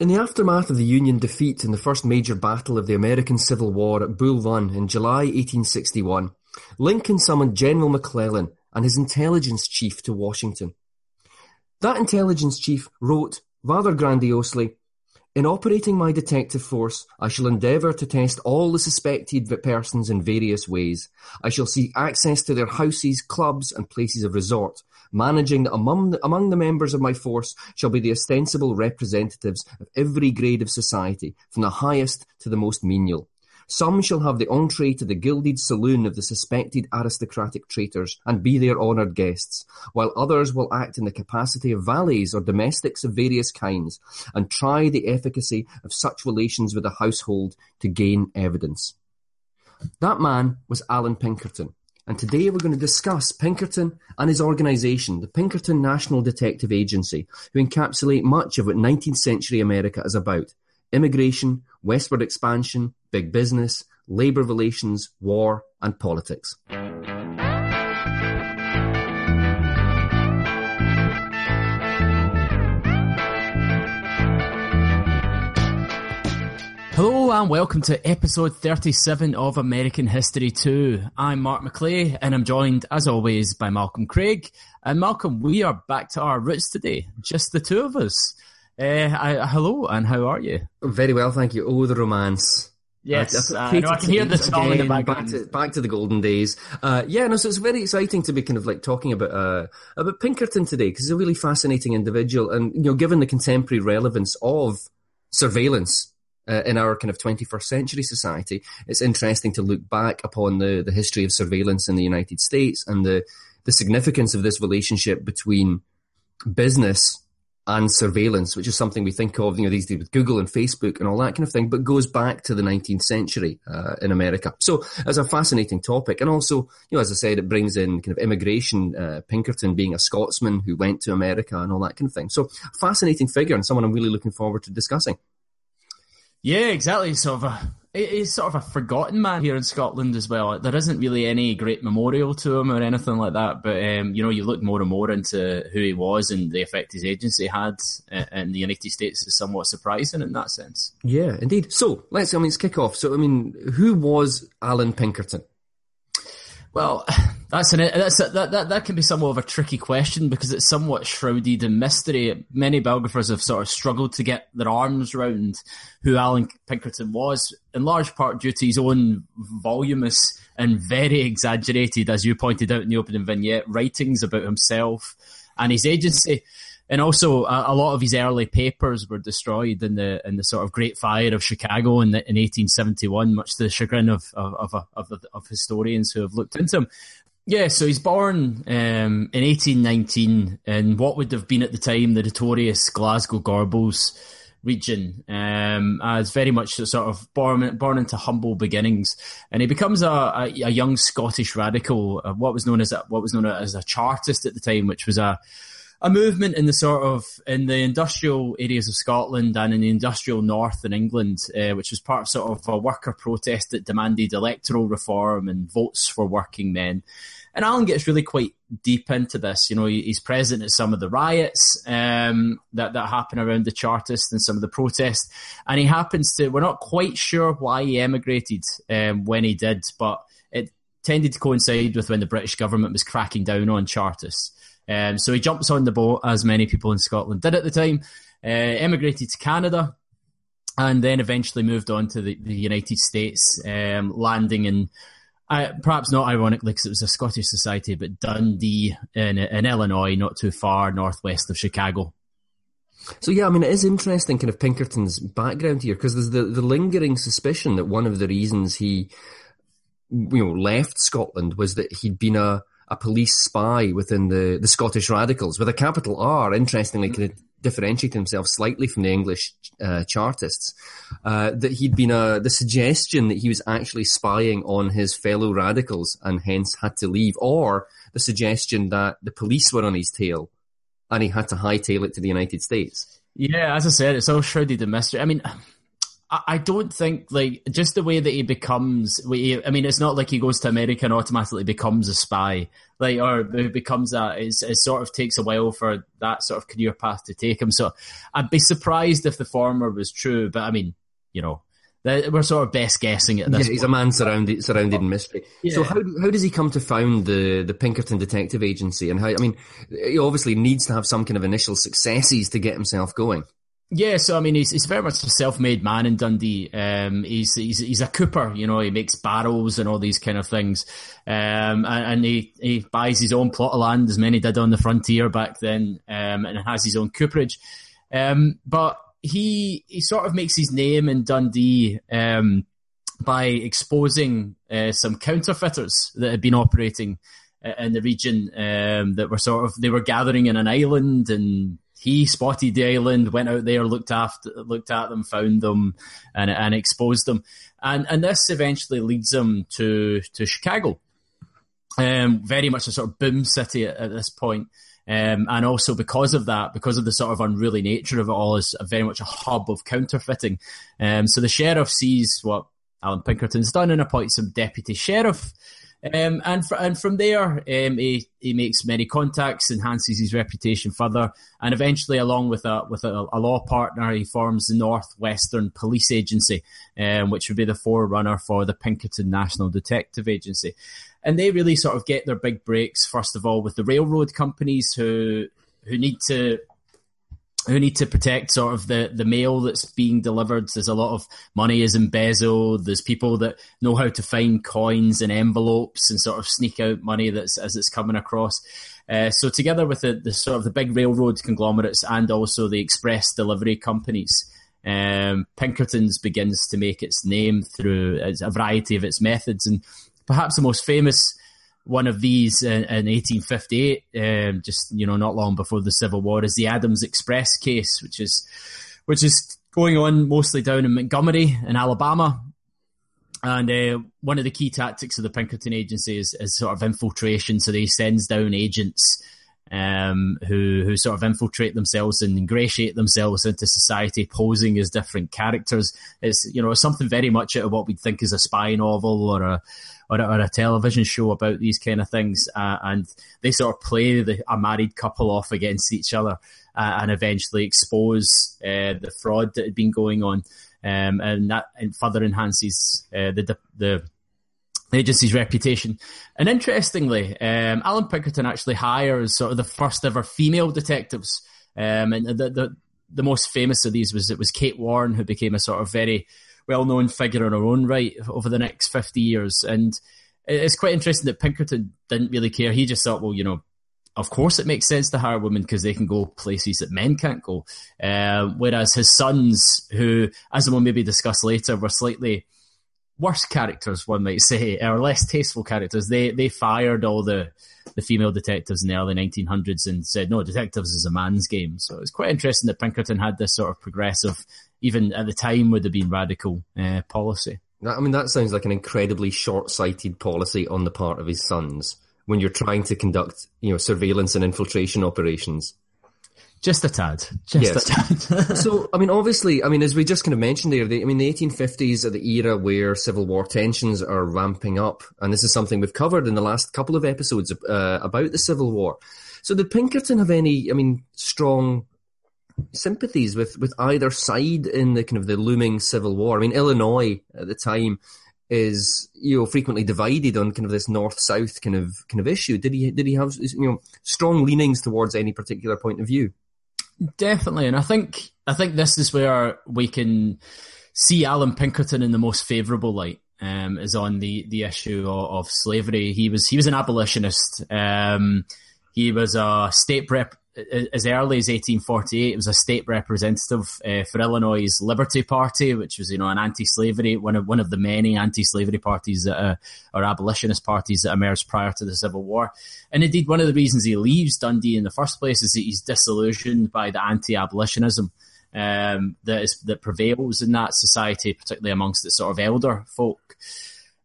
In the aftermath of the Union defeat in the first major battle of the American Civil War at Bull Run in July 1861, Lincoln summoned General McClellan and his intelligence chief to Washington. That intelligence chief wrote, rather grandiosely, in operating my detective force, I shall endeavour to test all the suspected persons in various ways. I shall seek access to their houses, clubs, and places of resort, managing that among the, among the members of my force shall be the ostensible representatives of every grade of society, from the highest to the most menial. Some shall have the entree to the gilded saloon of the suspected aristocratic traitors, and be their honoured guests, while others will act in the capacity of valets or domestics of various kinds, and try the efficacy of such relations with the household to gain evidence. That man was Allan Pinkerton, and today we're going to discuss Pinkerton and his organisation, the Pinkerton National Detective Agency, who encapsulate much of what 19th century America is about immigration, westward expansion, big business, labour relations, war, and politics. Hello and welcome to episode 37 of American History 2. I'm Mark McLay and I'm joined as always by Malcolm Craig. And Malcolm, we are back to our roots today, just the two of us. Uh, I, hello and how are you? Very well, thank you. Oh, the romance. Yes, I, I, uh, I can hear the song in the background. Back to, back to the golden days. Uh, yeah, no, so it's very exciting to be kind of like talking about uh, about Pinkerton today because he's a really fascinating individual, and you know, given the contemporary relevance of surveillance uh, in our kind of 21st century society, it's interesting to look back upon the, the history of surveillance in the United States and the, the significance of this relationship between business and surveillance, which is something we think of, you know, these days with Google and Facebook and all that kind of thing, but goes back to the 19th century uh, in America. So it's a fascinating topic. And also, you know, as I said, it brings in kind of immigration, uh, Pinkerton being a Scotsman who went to America and all that kind of thing. So fascinating figure and someone I'm really looking forward to discussing. Yeah, exactly. Sort of a he's sort of a forgotten man here in Scotland as well. There isn't really any great memorial to him or anything like that. But um, you know, you look more and more into who he was and the effect his agency had in the United States is somewhat surprising in that sense. Yeah, indeed. So let's I mean let's kick off. So I mean, who was Allan Pinkerton? Well, that's an that's a, that, that that can be somewhat of a tricky question because it's somewhat shrouded in mystery. Many biographers have sort of struggled to get their arms around who Allan Pinkerton was, in large part due to his own voluminous and very exaggerated, as you pointed out in the opening vignette, writings about himself and his agency and also a, a, lot of his early papers were destroyed in the in the sort of Great Fire of Chicago in, the, in 1871, much to the chagrin of of, of, of, of historians who have looked into him. Yeah, so he's born um, in 1819 in what would have been at the time the notorious Glasgow Gorbals region, um, as very much sort of born born into humble beginnings, and he becomes a, a, a young Scottish radical, uh, what was known as a, what was known as a Chartist at the time, which was a a movement in the sort of in the industrial areas of Scotland and in the industrial north in England, uh, which was part of sort of a worker protest that demanded electoral reform and votes for working men. And Allan gets really quite deep into this. You know, he's present at some of the riots um, that that happen around the Chartists and some of the protests, and he happens to. We're not quite sure why he emigrated um, when he did, but it tended to coincide with when the British government was cracking down on Chartists. Um, so he jumps on the boat, as many people in Scotland did at the time, uh, emigrated to Canada, and then eventually moved on to the, the United States, um, landing in, uh, perhaps not ironically because it was a Scottish society, but Dundee in, in Illinois, not too far northwest of Chicago. So yeah, I mean, it is interesting, kind of Pinkerton's background here, because there's the, the lingering suspicion that one of the reasons he, you know, left Scotland was that he'd been a a police spy within the, the Scottish Radicals with a capital R. Interestingly, mm-hmm. differentiated himself slightly from the English uh, Chartists, uh, that he'd been a, the suggestion that he was actually spying on his fellow radicals and hence had to leave, or the suggestion that the police were on his tail and he had to hightail it to the United States. Yeah, as I said, it's all shrouded in mystery. I mean, I don't think like just the way that he becomes. I mean, it's not like he goes to America and automatically becomes a spy, like or becomes. It's, it sort of takes a while for that sort of career path to take him. So I'd be surprised if the former was true. But I mean, you know, we're sort of best guessing at this. Yeah, he's a man surrounded surrounded in mystery. Yeah. So how how does he come to found the the Pinkerton Detective Agency? And how I mean, he obviously needs to have some kind of initial successes to get himself going. Yeah, so I mean, he's, he's very much a self-made man in Dundee. Um, he's, he's he's a cooper, you know. He makes barrels and all these kind of things, um, and, and, he he buys his own plot of land, as many did on the frontier back then, um, and has his own cooperage. Um, but he he sort of makes his name in Dundee um, by exposing uh, some counterfeiters that had been operating uh, in the region um, that were sort of they were gathering in an island and he spotted the island, went out there, looked after, looked at them, found them, and and exposed them, and and this eventually leads him to to Chicago, um, very much a sort of boom city at, at this point. Um, and also because of that, because of the sort of unruly nature of it all, is very much a hub of counterfeiting. Um, so the sheriff sees what Allan Pinkerton's done and appoints him deputy sheriff. Um, and fr- and from there, um, he he makes many contacts, enhances his reputation further, and eventually, along with a with a, a law partner, he forms the Northwestern Police Agency, um, which would be the forerunner for the Pinkerton National Detective Agency. And they really sort of get their big breaks first of all with the railroad companies who who need to who need to protect sort of the, the mail that's being delivered. There's a lot of money is embezzled. There's people that know how to find coins and envelopes and sort of sneak out money that's as it's coming across. Uh, so together with the, the sort of the big railroad conglomerates and also the express delivery companies, um, Pinkerton's begins to make its name through a variety of its methods. And perhaps the most famous one of these in, in 1858, um, just you know, not long before the Civil War, is the Adams Express case, which is which is going on mostly down in Montgomery in Alabama. And uh, one of the key tactics of the Pinkerton Agency is, is sort of infiltration. So they sends down agents um, who who sort of infiltrate themselves and ingratiate themselves into society, posing as different characters. It's you know something very much out of what we'd think is a spy novel or a or a, or a television show about these kind of things, uh, and they sort of play the, a married couple off against each other uh, and eventually expose uh, the fraud that had been going on, um, and that further enhances uh, the the the agency's reputation. And interestingly, um, Allan Pinkerton actually hires sort of the first ever female detectives. Um, and the, the, the most famous of these was it was Kate Warne, who became a sort of very well known figure in her own right over the next 50 years. And it's quite interesting that Pinkerton didn't really care. He just thought, well, you know, of course it makes sense to hire women because they can go places that men can't go. Uh, whereas his sons, who, as we'll maybe discuss later, were slightly worse characters, one might say, or less tasteful characters. They they fired all the the female detectives in the early 1900s and said, no, detectives is a man's game. So it's quite interesting that Pinkerton had this sort of progressive even at the time would have been radical uh, policy. I mean, that sounds like an incredibly short-sighted policy on the part of his sons when you're trying to conduct, you know, surveillance and infiltration operations. Just a tad. Just yes. a tad. so, I mean, obviously, I mean, as we just kind of mentioned there, the, I mean, the 1850s are the era where Civil War tensions are ramping up. And this is something we've covered in the last couple of episodes uh, about the Civil War. So did Pinkerton have any, I mean, strong sympathies with, with either side in the kind of the looming civil war. I mean, Illinois at the time is you know frequently divided on kind of this north south kind of kind of issue. Did he did he have you know strong leanings towards any particular point of view? Definitely, and I think I think this is where we can see Allan Pinkerton in the most favourable light. Um, is on the the issue of, of, slavery. He was he was an abolitionist. Um, he was a state rep, as early as 1848, it was a state representative uh, for Illinois' Liberty Party, which was, you know, an anti-slavery, one of one of the many anti-slavery parties that, uh, or abolitionist parties that emerged prior to the Civil War. And indeed, one of the reasons he leaves Dundee in the first place is that he's disillusioned by the anti-abolitionism um, that is that prevails in that society, particularly amongst the sort of elder folk.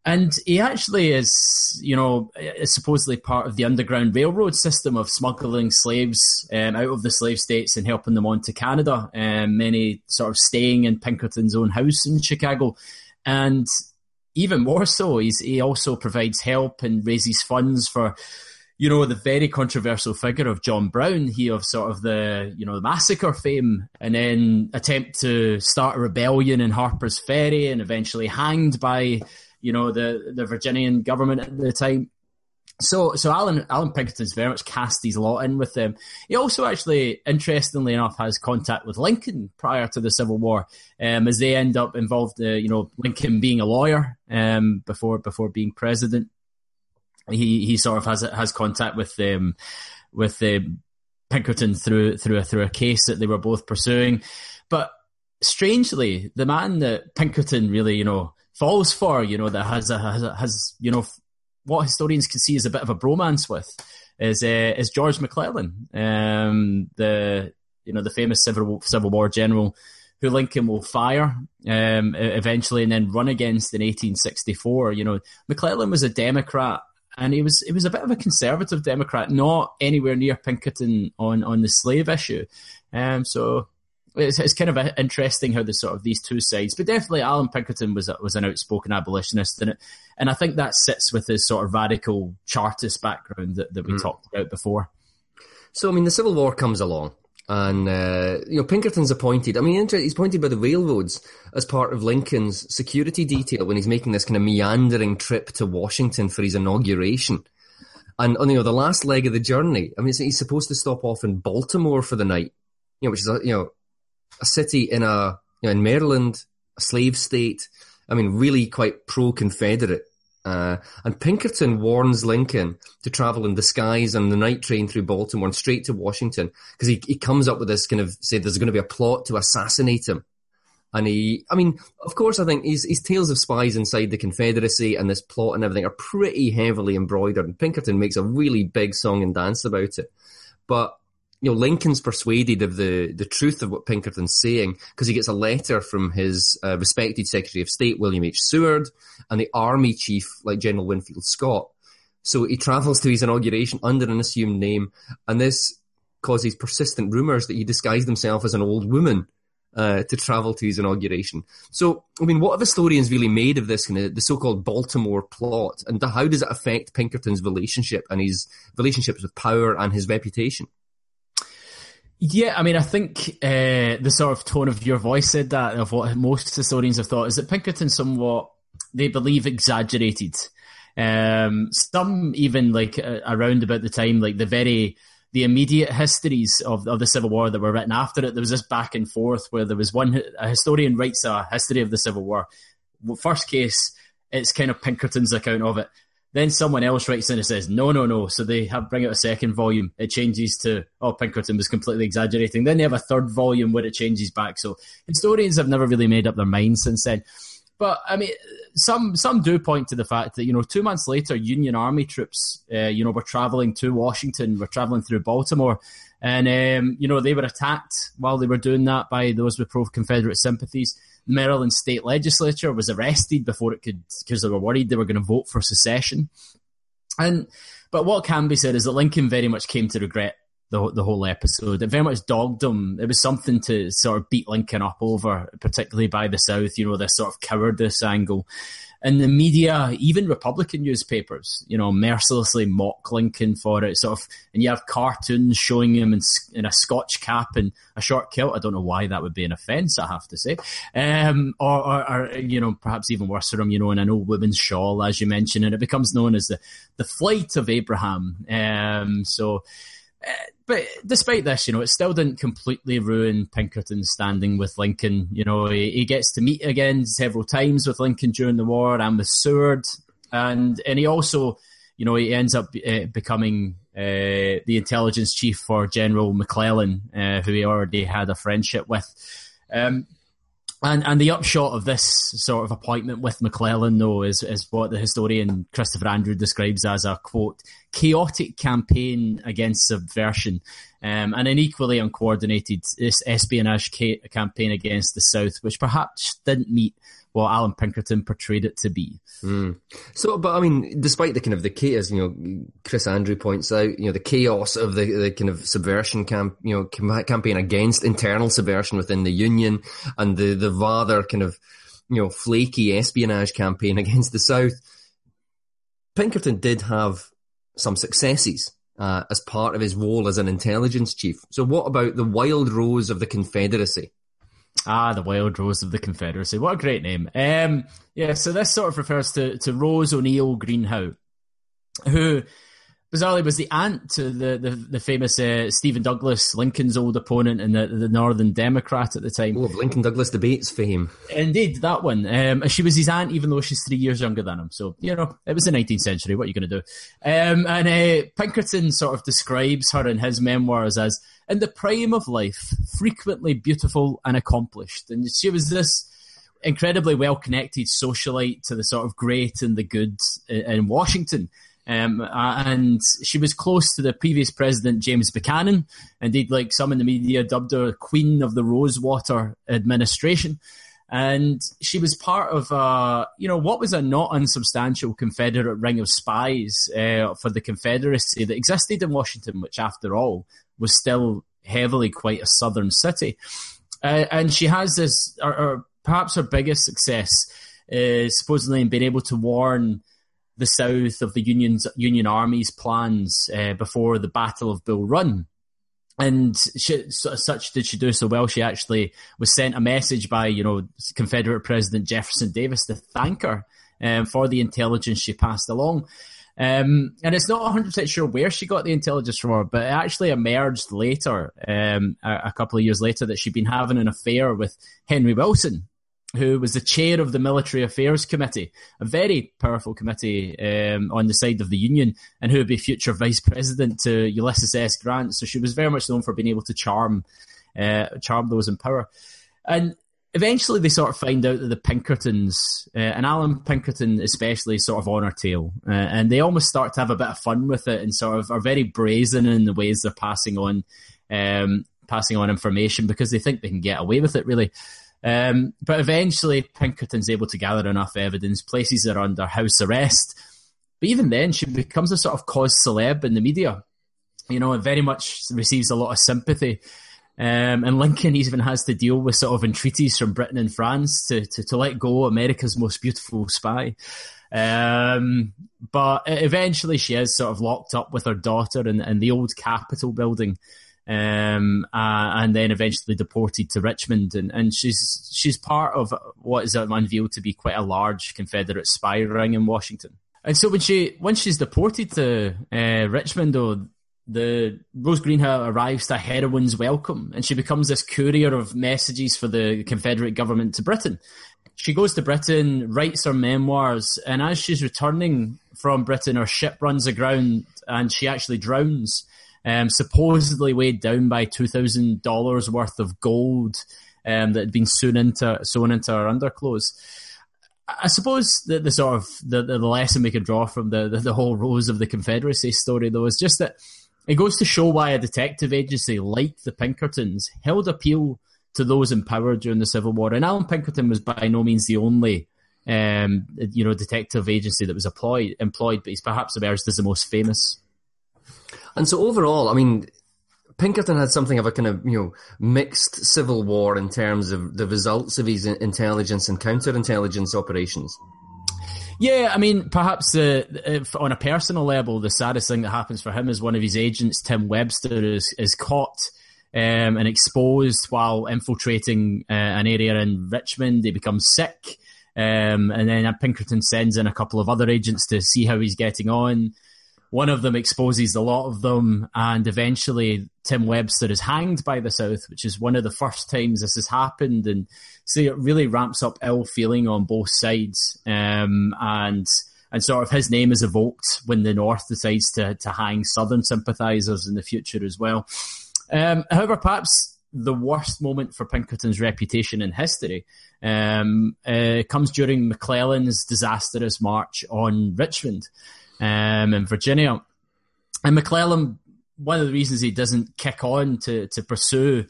And he actually is, you know, is supposedly part of the Underground Railroad system of smuggling slaves um, out of the slave states and helping them on to Canada. Um, many sort of staying in Pinkerton's own house in Chicago. And even more so, he also provides help and raises funds for, you know, the very controversial figure of John Brown, he of sort of the, you know, the massacre fame, and then attempt to start a rebellion in Harper's Ferry and eventually hanged by you know, the, the Virginian government at the time. So, so Allan, Allan Pinkerton's very much cast his lot in with them. He also actually, interestingly enough, has contact with Lincoln prior to the Civil War, um, as they end up involved, uh, you know, Lincoln being a lawyer, um, before, before being president. He, he sort of has, has contact with, um, with, um, Pinkerton through, through a, through a case that they were both pursuing. But strangely, the man that Pinkerton really, you know, falls for, you know, that has a, has, a, has you know what historians can see as a bit of a bromance with is uh, is George McClellan, um, the you know the famous Civil Civil War general who Lincoln will fire um, eventually and then run against in 1864. You know, McClellan was a Democrat and he was he was a bit of a conservative Democrat, not anywhere near Pinkerton on on the slave issue. Um, so it's, it's kind of interesting how the sort of these two sides, but definitely Allan Pinkerton was a, was an outspoken abolitionist, and it, and I think that sits with his sort of radical Chartist background that, that we mm. talked about before. So, I mean, the Civil War comes along, and uh, you know Pinkerton's appointed. I mean, he's appointed by the railroads as part of Lincoln's security detail when he's making this kind of meandering trip to Washington for his inauguration. And on you know the last leg of the journey, I mean, he's supposed to stop off in Baltimore for the night, you know, which is a, you know a city in a you know, in Maryland, a slave state. I mean, really quite pro-Confederate. Uh, and Pinkerton warns Lincoln to travel in disguise on the night train through Baltimore and straight to Washington because he, he comes up with this kind of say there's going to be a plot to assassinate him. And he, I mean, of course, I think his, his tales of spies inside the Confederacy and this plot and everything are pretty heavily embroidered. And Pinkerton makes a really big song and dance about it. But you know, Lincoln's persuaded of the, the truth of what Pinkerton's saying because he gets a letter from his uh, respected Secretary of State, William H. Seward, and the Army Chief, like General Winfield Scott. So he travels to his inauguration under an assumed name, and this causes persistent rumours that he disguised himself as an old woman uh, to travel to his inauguration. So, I mean, what have historians really made of this the so-called Baltimore plot, and how does it affect Pinkerton's relationship and his relationships with power and his reputation? Yeah, I mean, I think uh, the sort of tone of your voice said that of what most historians have thought is that Pinkerton somewhat they believe exaggerated. Um, some even like uh, around about the time, like the very the immediate histories of, of the Civil War that were written after it. There was this back and forth where there was one a historian writes a history of the Civil War. First case, it's kind of Pinkerton's account of it. Then someone else writes in and says, no, no, no. So they have bring out a second volume. It changes to, oh, Pinkerton was completely exaggerating. Then they have a third volume where it changes back. So historians have never really made up their minds since then. But I mean, some some do point to the fact that you know two months later, Union Army troops, uh, you know, were traveling to Washington, were traveling through Baltimore, and um, you know they were attacked while they were doing that by those with pro-Confederate sympathies. Maryland state legislature was arrested before it could, because they were worried they were going to vote for secession. And, but what can be said is that Lincoln very much came to regret the, the whole episode. It very much dogged him. It was something to sort of beat Lincoln up over, particularly by the South, you know, this sort of cowardice angle and the media, even Republican newspapers, you know, mercilessly mock Lincoln for it. Sort of, and you have cartoons showing him in, in a Scotch cap and a short kilt. I don't know why that would be an offence. I have to say, um, or, or, or, you know, perhaps even worse for him, you know, in an old woman's shawl, as you mentioned, and it becomes known as the the flight of Abraham. Um, so but despite this, you know, it still didn't completely ruin Pinkerton's standing with Lincoln. You know, he, he, gets to meet again several times with Lincoln during the war and with Seward, and and he also, you know, he ends up uh, becoming uh, the intelligence chief for General McClellan, uh, who he already had a friendship with. Um, and and the upshot of this sort of appointment with McClellan, though, is is what the historian Christopher Andrew describes as a quote chaotic campaign against subversion, um, and an equally uncoordinated espionage ca- campaign against the South, which perhaps didn't meet what Allan Pinkerton portrayed it to be. Mm. So, but I mean, despite the kind of the chaos, you know, Chris Andrew points out, you know, the chaos of the, the kind of subversion camp, you know, campaign against internal subversion within the union and the, the rather kind of, you know, flaky espionage campaign against the South. Pinkerton did have some successes. Uh, as part of his role as an intelligence chief. So what about the wild rose of the Confederacy? Ah, the Wild Rose of the Confederacy. What a great name. Um, yeah, so this sort of refers to, to Rose O'Neill Greenhow, who bizarrely was the aunt to the the, the famous uh, Stephen Douglas, Lincoln's old opponent and the, the Northern Democrat at the time. Oh, of Lincoln Douglas debates fame. Indeed, that one. Um, she was his aunt, even though she's three years younger than him. So you know, it was the 19th century. What are you going to do? Um, and uh, Pinkerton sort of describes her in his memoirs as in the prime of life, frequently beautiful and accomplished. And she was this incredibly well connected socialite to the sort of great and the good in Washington. Um, and she was close to the previous president, James Buchanan. Indeed, like some in the media dubbed her Queen of the Rosewater administration. And she was part of, uh, you know, what was a not unsubstantial Confederate ring of spies uh, for the Confederacy that existed in Washington, which, after all, was still heavily quite a southern city. Uh, and she has this, or, or, perhaps her biggest success is supposedly in being able to warn the South of the Union's Union Army's plans uh, before the Battle of Bull Run. And she, such did she do so well. She actually was sent a message by, you know, Confederate President Jefferson Davis to thank her um, for the intelligence she passed along. Um, and it's not 100% sure where she got the intelligence from, but it actually emerged later, um, a, a, couple of years later, that she'd been having an affair with Henry Wilson, who was the chair of the Military Affairs Committee, a very powerful committee um, on the side of the Union, and who would be future vice president to Ulysses S. Grant. So she was very much known for being able to charm, uh, charm those in power. And eventually they sort of find out that the Pinkertons, uh, and Allan Pinkerton especially, sort of on her tail. Uh, and they almost start to have a bit of fun with it and sort of are very brazen in the ways they're passing on, um, passing on information because they think they can get away with it, really. Um, but eventually Pinkerton's able to gather enough evidence, places her under house arrest. But even then, she becomes a sort of cause celeb in the media. You know, it very much receives a lot of sympathy. Um, and Lincoln even has to deal with sort of entreaties from Britain and France to, to, to let go America's most beautiful spy. Um, but eventually she is sort of locked up with her daughter in, in the old Capitol building. Um, uh, and then eventually deported to Richmond. And, and she's, she's part of what is unveiled to be quite a large Confederate spy ring in Washington. And so when she, when she's deported to, uh, Richmond, though, the Rose Greenhow arrives to heroine's welcome and she becomes this courier of messages for the Confederate government to Britain. She goes to Britain, writes her memoirs, and as she's returning from Britain, her ship runs aground and she actually drowns, um, supposedly weighed down by $2,000 worth of gold um, that had been sewn into, sewn into her underclothes. I suppose the, the sort of the, the lesson we could draw from the, the, the whole Rose of the Confederacy story, though, is just that it goes to show why a detective agency like the Pinkertons held appeal to those in power during the Civil War. And Allan Pinkerton was by no means the only, um, you know, detective agency that was employed, employed, but he's perhaps emerged as the most famous. And so overall, I mean, Pinkerton had something of a kind of you know mixed civil war in terms of the results of his intelligence and counterintelligence operations. Yeah, I mean, perhaps uh, on a personal level, the saddest thing that happens for him is one of his agents, Tim Webster, is is caught um, and exposed while infiltrating uh, an area in Richmond. He becomes sick, um, and then Pinkerton sends in a couple of other agents to see how he's getting on. One of them exposes a lot of them, and eventually Tim Webster is hanged by the South, which is one of the first times this has happened. And so it really ramps up ill feeling on both sides. Um, and and sort of his name is evoked when the North decides to to hang Southern sympathisers in the future as well. Um, however, perhaps the worst moment for Pinkerton's reputation in history um, uh, comes during McClellan's disastrous march on Richmond um, in Virginia. And McClellan, one of the reasons he doesn't kick on to to pursue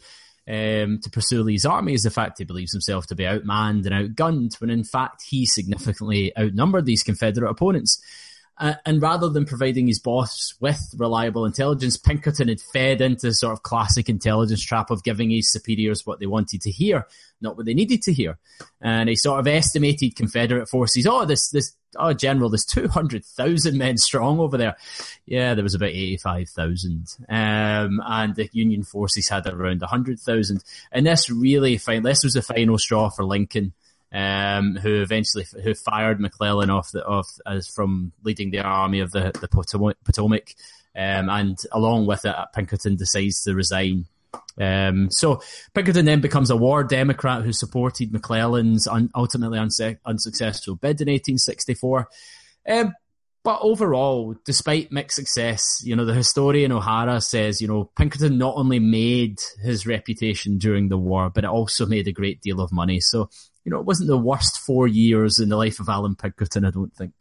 um, to pursue Lee's army is the fact he believes himself to be outmanned and outgunned, when in fact he significantly outnumbered these Confederate opponents. Uh, and rather than providing his boss with reliable intelligence, Pinkerton had fed into the sort of classic intelligence trap of giving his superiors what they wanted to hear, not what they needed to hear. And he sort of estimated Confederate forces. Oh, this this oh general, there's two hundred thousand men strong over there. Yeah, there was about eighty five thousand, um, and the Union forces had around hundred thousand. And this really, this was the final straw for Lincoln um, who eventually who fired McClellan off the off as from leading the army of the the Potomac, um, and along with it, Pinkerton decides to resign. Um, so Pinkerton then becomes a war Democrat who supported McClellan's un- ultimately unse- unsuccessful bid in 1864. Um, but overall, despite mixed success, you know, the historian O'Hara says, you know, Pinkerton not only made his reputation during the war, but it also made a great deal of money. So you know, it wasn't the worst four years in the life of Allan Pinkerton, I don't think.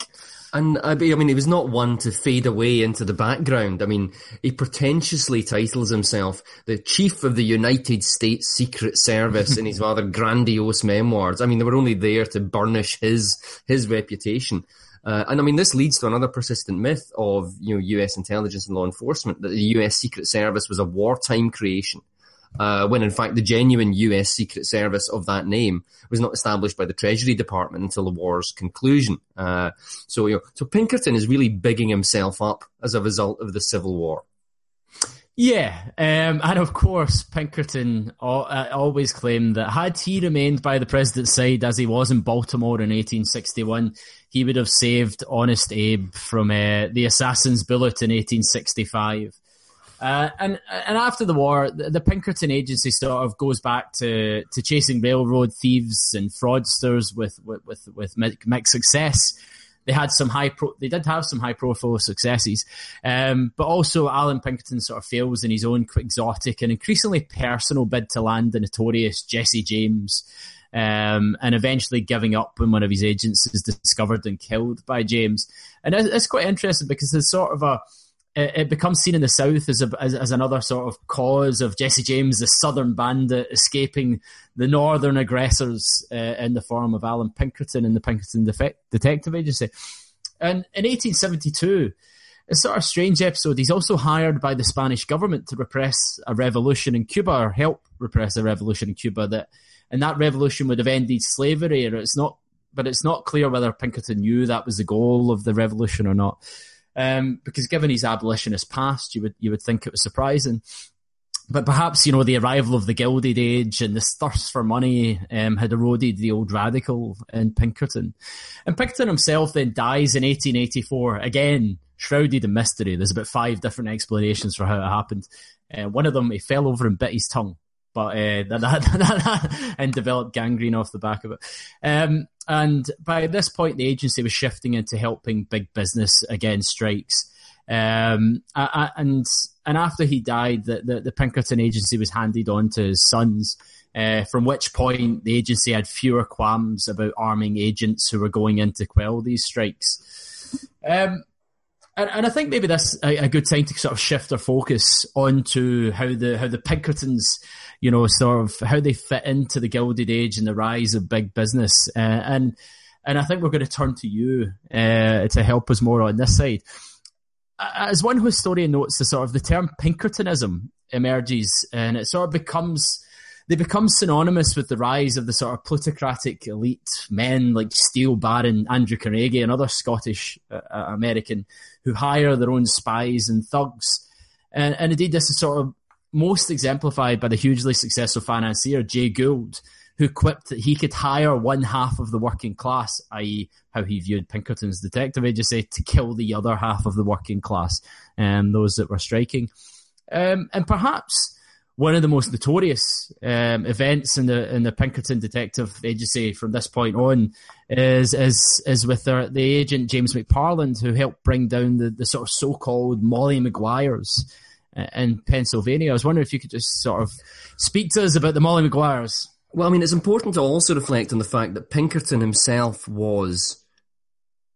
And I mean, he was not one to fade away into the background. I mean, he pretentiously titles himself the Chief of the United States Secret Service in his rather grandiose memoirs. I mean, they were only there to burnish his his reputation. Uh, and I mean, this leads to another persistent myth of you know U.S. intelligence and law enforcement that the U.S. Secret Service was a wartime creation uh, when in fact the genuine US Secret Service of that name was not established by the Treasury Department until the war's conclusion. Uh, so, you know, so Pinkerton is really bigging himself up as a result of the Civil War. Yeah, um, and of course, Pinkerton uh, always claimed that had he remained by the president's side as he was in Baltimore in 1861, he would have saved Honest Abe from uh, the assassin's bullet in 1865. Uh, and and after the war, the, Pinkerton agency sort of goes back to, to chasing railroad thieves and fraudsters with with with, with mixed success. They had some high pro, they did have some high profile successes, um, but also Allan Pinkerton sort of fails in his own quixotic and increasingly personal bid to land the notorious Jesse James. Um, and eventually giving up when one of his agents is discovered and killed by James. And it's, it's quite interesting because it's sort of a, it, it becomes seen in the South as, a, as, as another sort of cause of Jesse James, the Southern bandit, escaping the Northern aggressors uh, in the form of Allan Pinkerton and the Pinkerton Detective Agency. And in 1872, a sort of strange episode. He's also hired by the Spanish government to repress a revolution in Cuba or help repress a revolution in Cuba that, and that revolution would have ended slavery. Or it's not, but it's not clear whether Pinkerton knew that was the goal of the revolution or not. Um, because given his abolitionist past, you would you would think it was surprising. But perhaps you know the arrival of the Gilded Age and this thirst for money um, had eroded the old radical in Pinkerton. And Pinkerton himself then dies in 1884 again, shrouded in mystery. There's about five different explanations for how it happened. Uh, one of them, he fell over and bit his tongue but uh, that, that, that, and developed gangrene off the back of it. Um, and by this point, the agency was shifting into helping big business against strikes. Um, and and after he died, the, the, the, Pinkerton agency was handed on to his sons. Uh, from which point, the agency had fewer qualms about arming agents who were going in to quell these strikes. Um, and, and I think maybe that's a, a, good time to sort of shift our focus onto how the how the Pinkertons, you know, sort of how they fit into the Gilded Age and the rise of big business. Uh, and and I think we're going to turn to you uh, to help us more on this side. As one historian notes, the sort of the term Pinkertonism emerges, and it sort of becomes they become synonymous with the rise of the sort of plutocratic elite men like Steel Baron, Andrew Carnegie, and other Scottish uh, uh, American who hire their own spies and thugs. And, and indeed, this is sort of most exemplified by the hugely successful financier Jay Gould, who quipped that he could hire one half of the working class, i.e., how he viewed Pinkerton's detective agency, to kill the other half of the working class, um, those that were striking. Um, and perhaps one of the most notorious um, events in the in the Pinkerton Detective Agency from this point on is is is with their, the agent James McParland, who helped bring down the, the sort of so called Molly Maguires uh, in Pennsylvania. I was wondering if you could just sort of speak to us about the Molly Maguires. Well, I mean, it's important to also reflect on the fact that Pinkerton himself was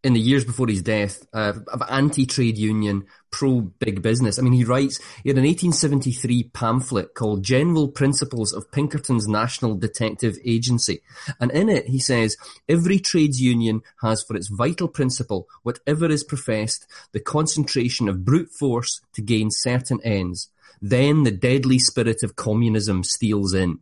in the years before his death, uh, of anti-trade union, pro-big business. I mean, he writes, he had an 1873 pamphlet called General Principles of Pinkerton's National Detective Agency. And in it, he says, every trades union has for its vital principle, whatever is professed, the concentration of brute force to gain certain ends. Then the deadly spirit of communism steals in.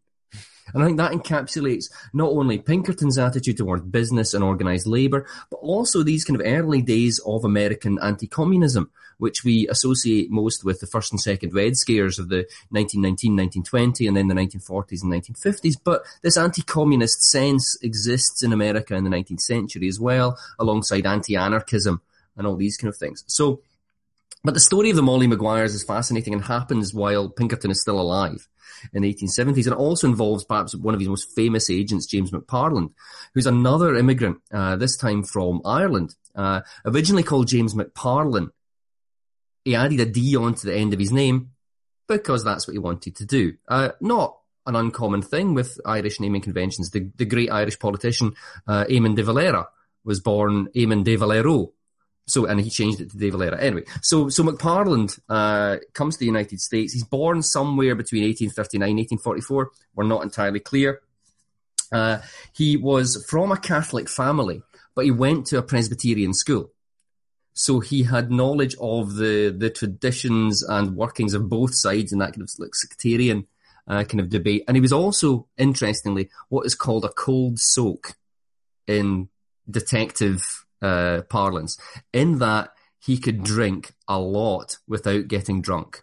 And I think that encapsulates not only Pinkerton's attitude towards business and organised labour, but also these kind of early days of American anti-communism, which we associate most with the first and second Red Scares of the 1919, 1920, and then the 1940s and 1950s. But this anti-communist sense exists in America in the 19th century as well, alongside anti-anarchism and all these kind of things. So, but the story of the Molly Maguires is fascinating and happens while Pinkerton is still alive in the 1870s. And it also involves perhaps one of his most famous agents, James McParland, who's another immigrant, uh, this time from Ireland, uh, originally called James McParlin. He added a D onto the end of his name because that's what he wanted to do. Uh, not an uncommon thing with Irish naming conventions. The, the great Irish politician, uh, Eamon de Valera was born Eamon de Valero, so, and he changed it to De Valera. Anyway, so, so McParland, uh, comes to the United States. He's born somewhere between 1839 and 1844. We're not entirely clear. Uh, he was from a Catholic family, but he went to a Presbyterian school. So he had knowledge of the, the traditions and workings of both sides in that kind of like sectarian, uh, kind of debate. And he was also, interestingly, what is called a cold soak in detective uh, parlance, in that he could drink a lot without getting drunk.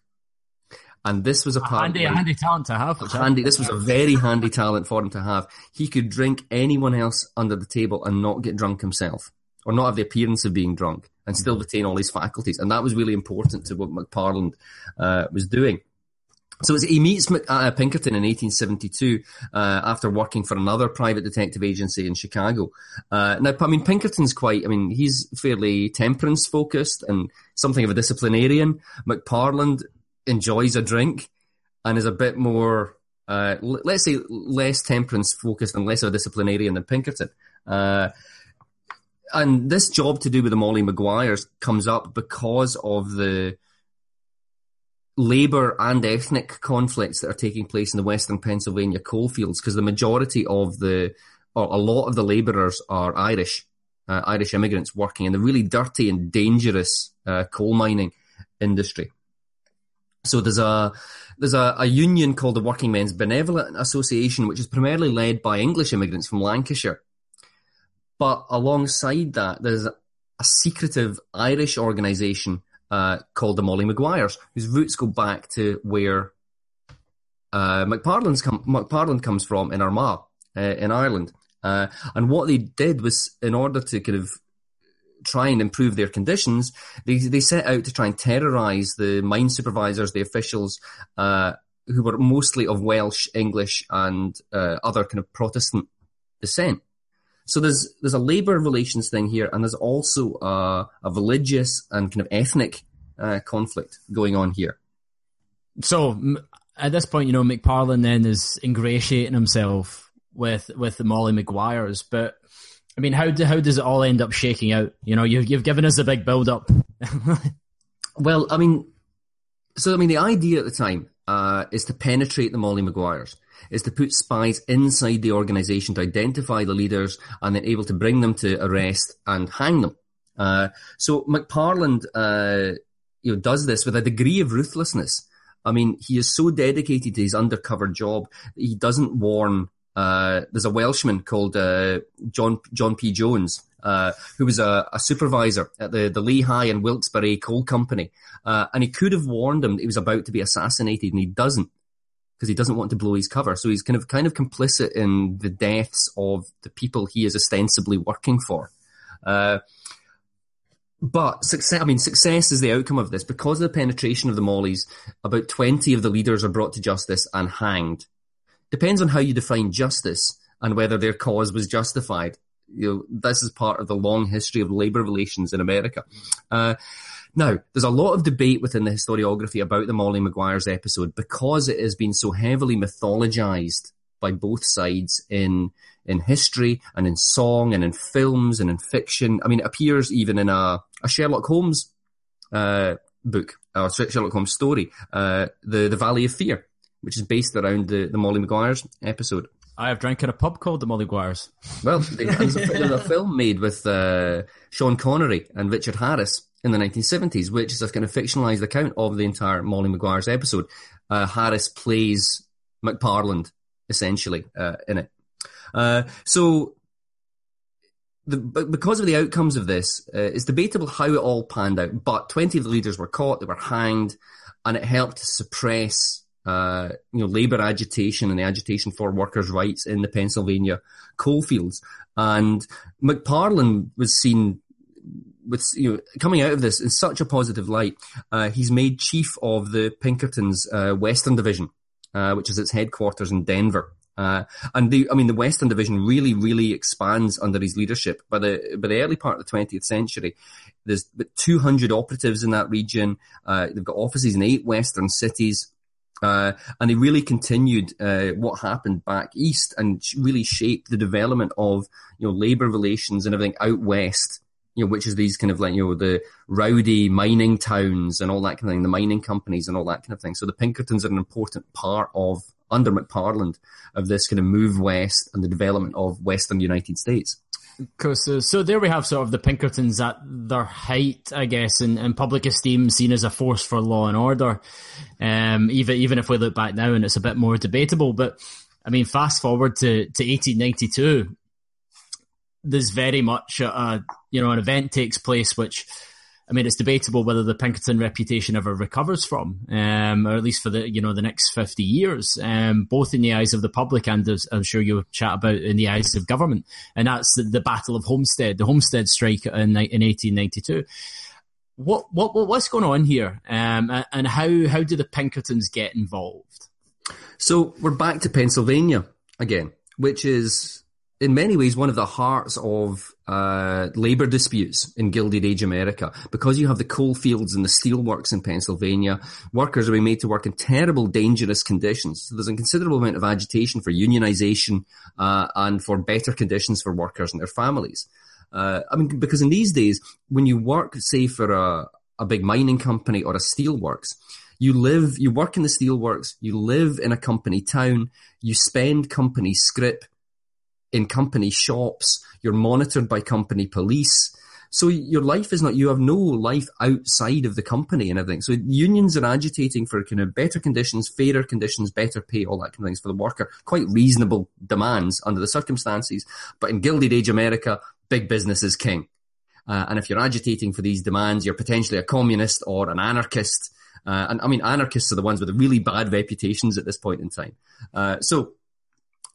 And this was a, a handy, handy talent to have. Handy. This was a very handy talent for him to have. He could drink anyone else under the table and not get drunk himself, or not have the appearance of being drunk, and still mm-hmm. retain all his faculties. And that was really important to what McParland uh, was doing. So he meets uh, Pinkerton in 1872 uh, after working for another private detective agency in Chicago. Uh, now, I mean, Pinkerton's quite, I mean, he's fairly temperance focused and something of a disciplinarian. McParland enjoys a drink and is a bit more, uh, let's say, less temperance focused and less of a disciplinarian than Pinkerton. Uh, and this job to do with the Molly Maguires comes up because of the labour and ethnic conflicts that are taking place in the western Pennsylvania coalfields because the majority of the, or a lot of the labourers are Irish, uh, Irish immigrants working in the really dirty and dangerous uh, coal mining industry. So there's a there's a, a, union called the Working Men's Benevolent Association, which is primarily led by English immigrants from Lancashire. But alongside that, there's a, a secretive Irish organisation uh, called the Molly Maguires, whose roots go back to where uh, McParland's McParland comes from in Armagh uh, in Ireland. Uh, and what they did was, in order to kind of try and improve their conditions, they they set out to try and terrorise the mine supervisors, the officials, uh, who were mostly of Welsh, English, and uh, other kind of Protestant descent. So there's there's a labor relations thing here, and there's also a, a religious and kind of ethnic uh, conflict going on here. So at this point, you know, McParland then is ingratiating himself with with the Molly Maguires, but I mean, how do, how does it all end up shaking out? You know, you've you've given us a big build up. well, I mean, so I mean, the idea at the time uh, is to penetrate the Molly Maguires is to put spies inside the organization to identify the leaders and then able to bring them to arrest and hang them. Uh, so McParland, uh, you know, does this with a degree of ruthlessness. I mean, he is so dedicated to his undercover job that he doesn't warn. Uh, there's a Welshman called uh, John John P. Jones, uh, who was a, a, supervisor at the, the Lehigh and Wilkes-Barre Coal Company, uh, and he could have warned him that he was about to be assassinated, and he doesn't because he doesn't want to blow his cover. So he's kind of kind of complicit in the deaths of the people he is ostensibly working for. Uh, but success, I mean, success is the outcome of this. Because of the penetration of the mollies, about 20 of the leaders are brought to justice and hanged. Depends on how you define justice and whether their cause was justified. You know, this is part of the long history of labor relations in America. Uh, now, there's a lot of debate within the historiography about the Molly Maguires episode because it has been so heavily mythologized by both sides in in history and in song and in films and in fiction. I mean, it appears even in a, a Sherlock Holmes uh, book, a Sherlock Holmes story, uh, the the Valley of Fear, which is based around the the Molly Maguires episode. I have drank at a pub called the Molly Maguires. Well, there's a, there's a film made with uh, Sean Connery and Richard Harris in the 1970s, which is a kind of fictionalized account of the entire Molly Maguires episode. Uh, Harris plays McParland essentially uh, in it. Uh, so, the, because of the outcomes of this, uh, it's debatable how it all panned out. But 20 of the leaders were caught, they were hanged, and it helped to suppress, uh, you know, labor agitation and the agitation for workers' rights in the Pennsylvania coalfields. And McParland was seen with you know coming out of this in such a positive light. Uh, he's made chief of the Pinkertons uh, Western Division, uh, which is its headquarters in Denver. Uh, and the, I mean, the Western Division really, really expands under his leadership. By the by the early part of the 20th century, there's 200 operatives in that region. Uh, they've got offices in eight Western cities. Uh, and they really continued uh, what happened back east and really shaped the development of you know labor relations and everything out west you know, which is these kind of like, you know, the rowdy mining towns and all that kind of thing, the mining companies and all that kind of thing. So the Pinkertons are an important part of, under McParland, of this kind of move west and the development of Western United States. Because so, so there we have sort of the Pinkertons at their height, I guess, in, in public esteem, seen as a force for law and order. Um, even even if we look back now and it's a bit more debatable, but I mean, fast forward to to 1892, there's very much a, a, you know an event takes place which I mean, it's debatable whether the Pinkerton reputation ever recovers from, um, or at least for the you know the next fifty years, um, both in the eyes of the public and as I'm sure you'll chat about in the eyes of government. And that's the, the Battle of Homestead, the Homestead Strike in, in 1892. What what what's going on here, um, and how how do the Pinkertons get involved? So we're back to Pennsylvania again, which is in many ways one of the hearts of uh, labor disputes in Gilded Age America. Because you have the coal fields and the steelworks in Pennsylvania, workers are being made to work in terrible, dangerous conditions. So there's a considerable amount of agitation for unionization uh, and for better conditions for workers and their families. Uh, I mean, because in these days, when you work, say, for a, a big mining company or a steelworks, you live, you work in the steelworks, you live in a company town, you spend company scrip, in company shops. You're monitored by company police. So your life is not, you have no life outside of the company and everything. So unions are agitating for kind of better conditions, fairer conditions, better pay, all that kind of things for the worker. Quite reasonable demands under the circumstances. But in Gilded Age America, big business is king. Uh, and if you're agitating for these demands, you're potentially a communist or an anarchist. Uh, and I mean, anarchists are the ones with the really bad reputations at this point in time. Uh, so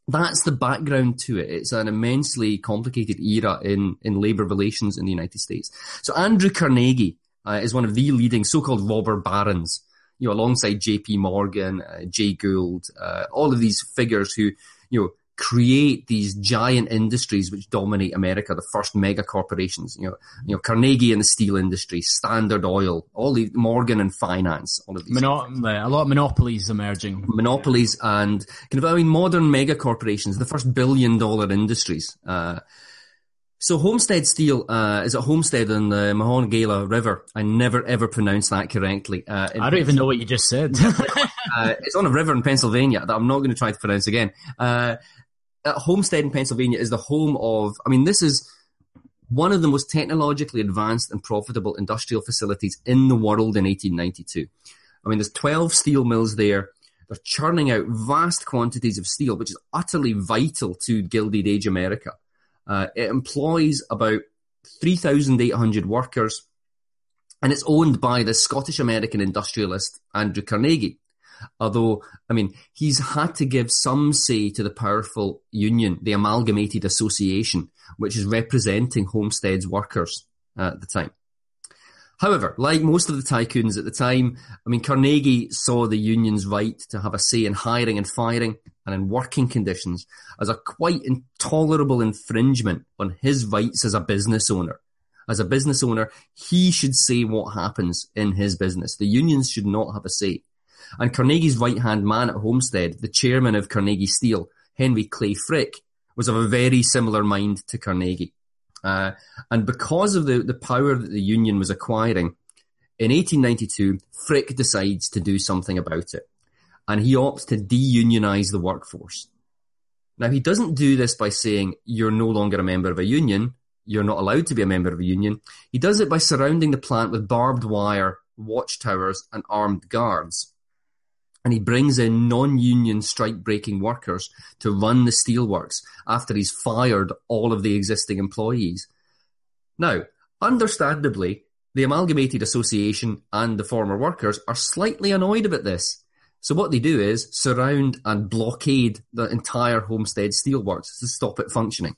that's the background to it. It's an immensely complicated era in, in labor relations in the United States. So Andrew Carnegie uh, is one of the leading so-called robber barons, you know, alongside J.P. Morgan, uh, Jay Gould, uh, all of these figures who, you know, create these giant industries which dominate America, the first mega corporations, you know, you know, Carnegie in the steel industry, Standard Oil, all the Morgan and finance, all of these. Mono- a lot of monopolies emerging. Monopolies and kind of, I mean, modern mega corporations, the first billion dollar industries. Uh, so Homestead Steel uh, is a Homestead on the Monongahela River. I never ever pronounced that correctly. Uh, I don't even know what you just said. uh, it's on a river in Pennsylvania that I'm not going to try to pronounce again. Uh, Homestead in Pennsylvania is the home of, I mean, this is one of the most technologically advanced and profitable industrial facilities in the world in 1892. I mean, there's 12 steel mills there. They're churning out vast quantities of steel, which is utterly vital to Gilded Age America. Uh, it employs about 3,800 workers, and it's owned by the Scottish American industrialist Andrew Carnegie. Although, I mean, he's had to give some say to the powerful union, the Amalgamated Association, which is representing Homestead's workers at the time. However, like most of the tycoons at the time, I mean, Carnegie saw the union's right to have a say in hiring and firing and in working conditions as a quite intolerable infringement on his rights as a business owner. As a business owner, he should say what happens in his business. The unions should not have a say. And Carnegie's right hand man at Homestead, the chairman of Carnegie Steel, Henry Clay Frick, was of a very similar mind to Carnegie. Uh, and because of the, the power that the union was acquiring, in 1892, Frick decides to do something about it. And he opts to deunionize the workforce. Now, he doesn't do this by saying you're no longer a member of a union, you're not allowed to be a member of a union. He does it by surrounding the plant with barbed wire, watchtowers, and armed guards. And he brings in non-union strike-breaking workers to run the steelworks after he's fired all of the existing employees. Now, understandably, the Amalgamated Association and the former workers are slightly annoyed about this. So what they do is surround and blockade the entire Homestead Steelworks to stop it functioning.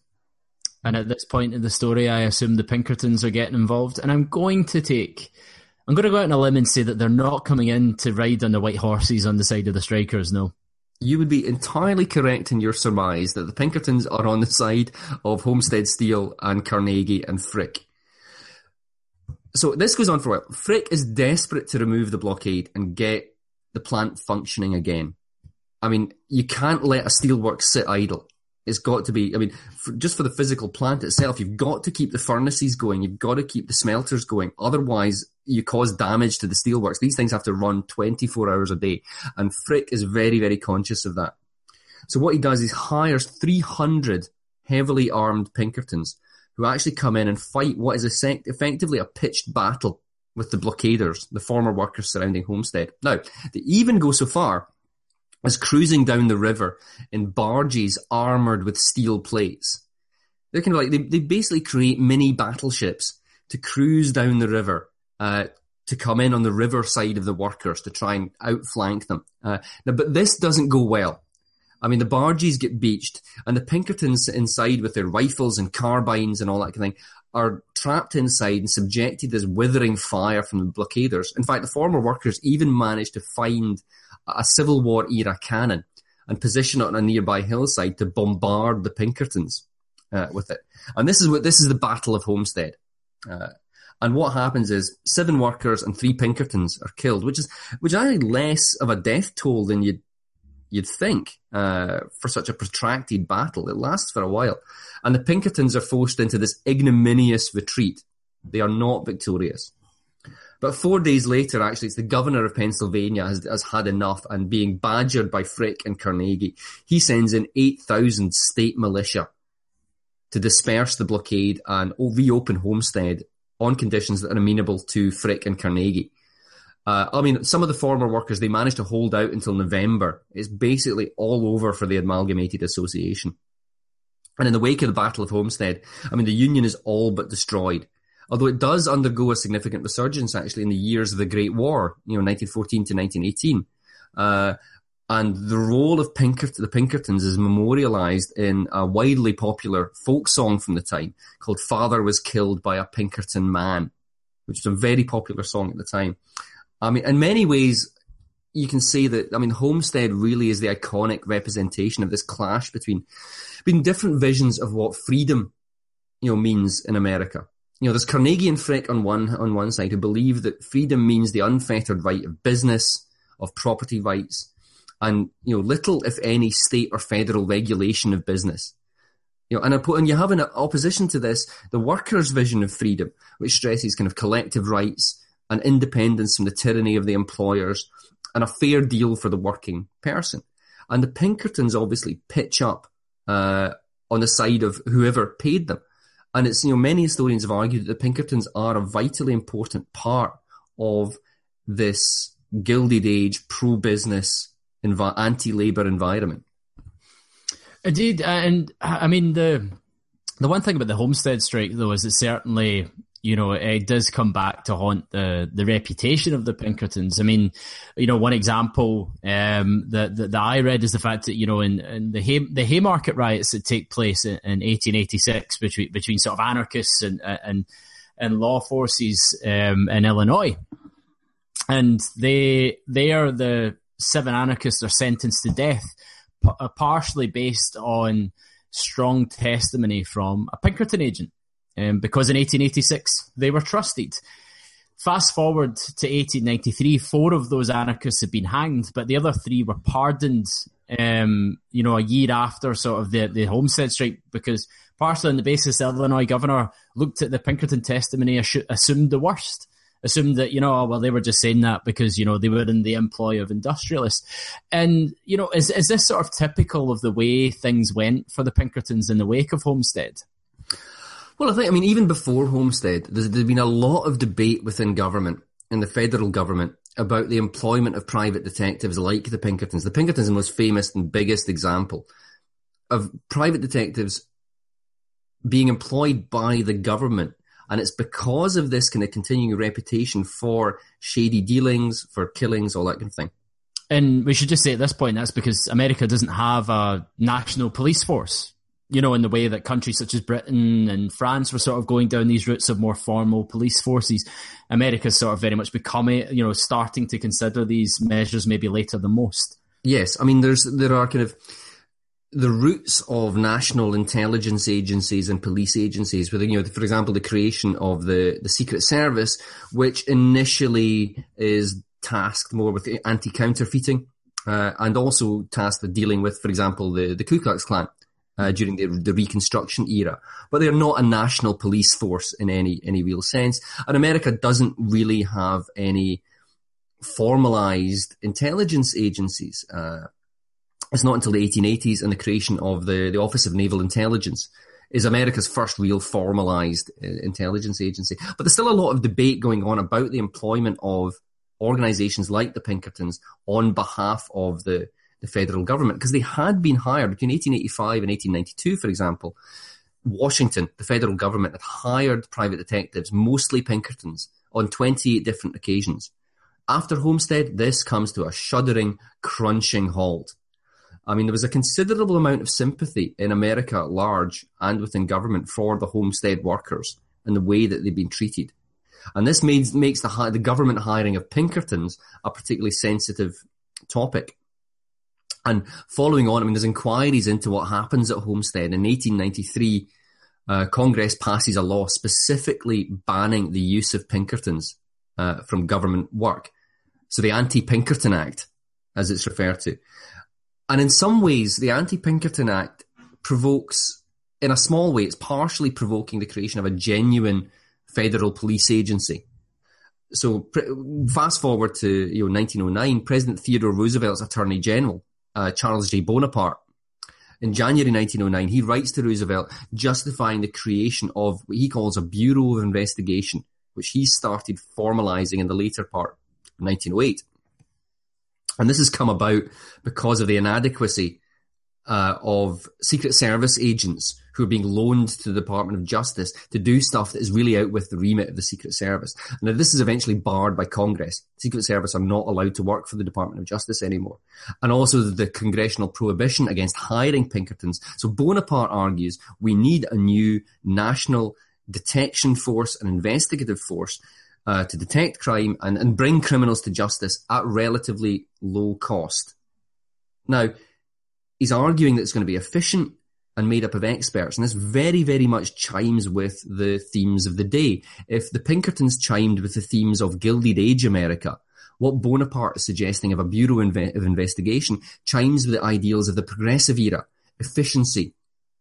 And at this point in the story, I assume the Pinkertons are getting involved. And I'm going to take, I'm going to go out on a limb and say that they're not coming in to ride on the white horses on the side of the strikers, no. You would be entirely correct in your surmise that the Pinkertons are on the side of Homestead Steel and Carnegie and Frick. So this goes on for a while. Frick is desperate to remove the blockade and get the plant functioning again. I mean, you can't let a steelworks sit idle. It's got to be, I mean, for, just for the physical plant itself, you've got to keep the furnaces going. You've got to keep the smelters going. Otherwise, you cause damage to the steelworks. These things have to run 24 hours a day. And Frick is very, very conscious of that. So what he does is hires 300 heavily armed Pinkertons who actually come in and fight what is effectively a pitched battle with the blockaders, the former workers surrounding Homestead. Now, they even go so far as cruising down the river in barges armored with steel plates. They're kind of like, they, they basically create mini battleships to cruise down the river, uh, to come in on the river side of the workers to try and outflank them. Uh, now, but this doesn't go well. I mean, the barges get beached and the Pinkertons inside with their rifles and carbines and all that kind of thing are trapped inside and subjected to this withering fire from the blockaders. In fact, the former workers even managed to find a Civil War era cannon and position it on a nearby hillside to bombard the Pinkertons uh, with it. And this is what this is the Battle of Homestead. Uh, and what happens is seven workers and three Pinkertons are killed, which is which is actually less of a death toll than you'd you'd think uh, for such a protracted battle. It lasts for a while, and the Pinkertons are forced into this ignominious retreat. They are not victorious. But four days later, actually, it's the governor of Pennsylvania has, has had enough and being badgered by Frick and Carnegie, he sends in 8,000 state militia to disperse the blockade and reopen Homestead on conditions that are amenable to Frick and Carnegie. Uh, I mean, some of the former workers, they managed to hold out until November. It's basically all over for the Amalgamated Association. And in the wake of the Battle of Homestead, I mean, the Union is all but destroyed although it does undergo a significant resurgence actually in the years of the Great War, you know, 1914 to 1918. Uh, and the role of Pinkerton, the Pinkertons is memorialized in a widely popular folk song from the time called Father Was Killed by a Pinkerton Man, which was a very popular song at the time. I mean, in many ways, you can say that, I mean, Homestead really is the iconic representation of this clash between, between different visions of what freedom, you know, means in America you know, there's Carnegie and Frick on one on one side who believe that freedom means the unfettered right of business, of property rights, and you know, little if any state or federal regulation of business. You know, and, and you have an opposition to this the workers' vision of freedom, which stresses kind of collective rights and independence from the tyranny of the employers, and a fair deal for the working person. And the Pinkertons obviously pitch up uh, on the side of whoever paid them. And it's, you know, many historians have argued that the Pinkertons are a vitally important part of this Gilded Age pro-business, anti-labor environment. Indeed, and I mean the the one thing about the Homestead strike though is it certainly you know, it does come back to haunt the the reputation of the Pinkertons. I mean, you know, one example um, that, that, that I read is the fact that you know, in, in the Hay, the Haymarket riots that take place in, in 1886 between between sort of anarchists and and and law forces um, in Illinois, and they they are the seven anarchists are sentenced to death, p- uh, partially based on strong testimony from a Pinkerton agent, um, because in 1886 they were trusted. Fast forward to 1893, four of those anarchists had been hanged, but the other three were pardoned. Um, you know, a year after sort of the the Homestead strike, because partially on the basis the Illinois governor looked at the Pinkerton testimony, assumed the worst assumed that you know oh, well they were just saying that because you know they were in the employ of industrialists. And you know is is this sort of typical of the way things went for the pinkertons in the wake of homestead? Well i think i mean even before homestead there's, there's been a lot of debate within government in the federal government about the employment of private detectives like the pinkertons. The pinkertons are the most famous and biggest example of private detectives being employed by the government and it's because of this kind of continuing reputation for shady dealings, for killings, all that kind of thing. And we should just say at this point that's because America doesn't have a national police force. You know, in the way that countries such as Britain and France were sort of going down these routes of more formal police forces, America's sort of very much becoming, you know, starting to consider these measures maybe later than most. Yes, I mean, there's there are kind of the roots of national intelligence agencies and police agencies, with you know, for example, the creation of the the Secret Service, which initially is tasked more with anti counterfeiting, uh, and also tasked with dealing with, for example, the the Ku Klux Klan. Uh, during the, the Reconstruction era, but they're not a national police force in any any real sense. And America doesn't really have any formalized intelligence agencies. Uh, it's not until the 1880s and the creation of the, the Office of Naval Intelligence is America's first real formalized uh, intelligence agency. But there's still a lot of debate going on about the employment of organizations like the Pinkertons on behalf of the, the federal government because they had been hired between 1885 and 1892, for example. Washington, the federal government, had hired private detectives, mostly Pinkertons, on 28 different occasions. After Homestead, this comes to a shuddering, crunching halt. I mean, there was a considerable amount of sympathy in America at large and within government for the homestead workers and the way that they've been treated. And this makes, makes the, the government hiring of Pinkertons a particularly sensitive topic. And following on, I mean, there's inquiries into what happens at Homestead. In 1893, uh, Congress passes a law specifically banning the use of Pinkertons uh, from government work. So the Anti-Pinkerton Act, as it's referred to. And in some ways, the Anti-Pinkerton Act provokes, in a small way, it's partially provoking the creation of a genuine federal police agency. So fast forward to you know 1909, President Theodore Roosevelt's Attorney General, uh, Charles J. Bonaparte, in January 1909, he writes to Roosevelt justifying the creation of what he calls a Bureau of Investigation, which he started formalizing in the later part of 1908. And this has come about because of the inadequacy uh, of Secret Service agents who are being loaned to the Department of Justice to do stuff that is really out with the remit of the Secret Service. Now, this is eventually barred by Congress. Secret Service are not allowed to work for the Department of Justice anymore. And also the congressional prohibition against hiring Pinkertons. So Bonaparte argues we need a new national detection force, an investigative force uh, to detect crime and, and bring criminals to justice at relatively low cost. Now, he's arguing that it's going to be efficient and made up of experts, and this very, very much chimes with the themes of the day. If the Pinkertons chimed with the themes of Gilded Age America, what Bonaparte is suggesting of a Bureau of Investigation chimes with the ideals of the progressive era, efficiency,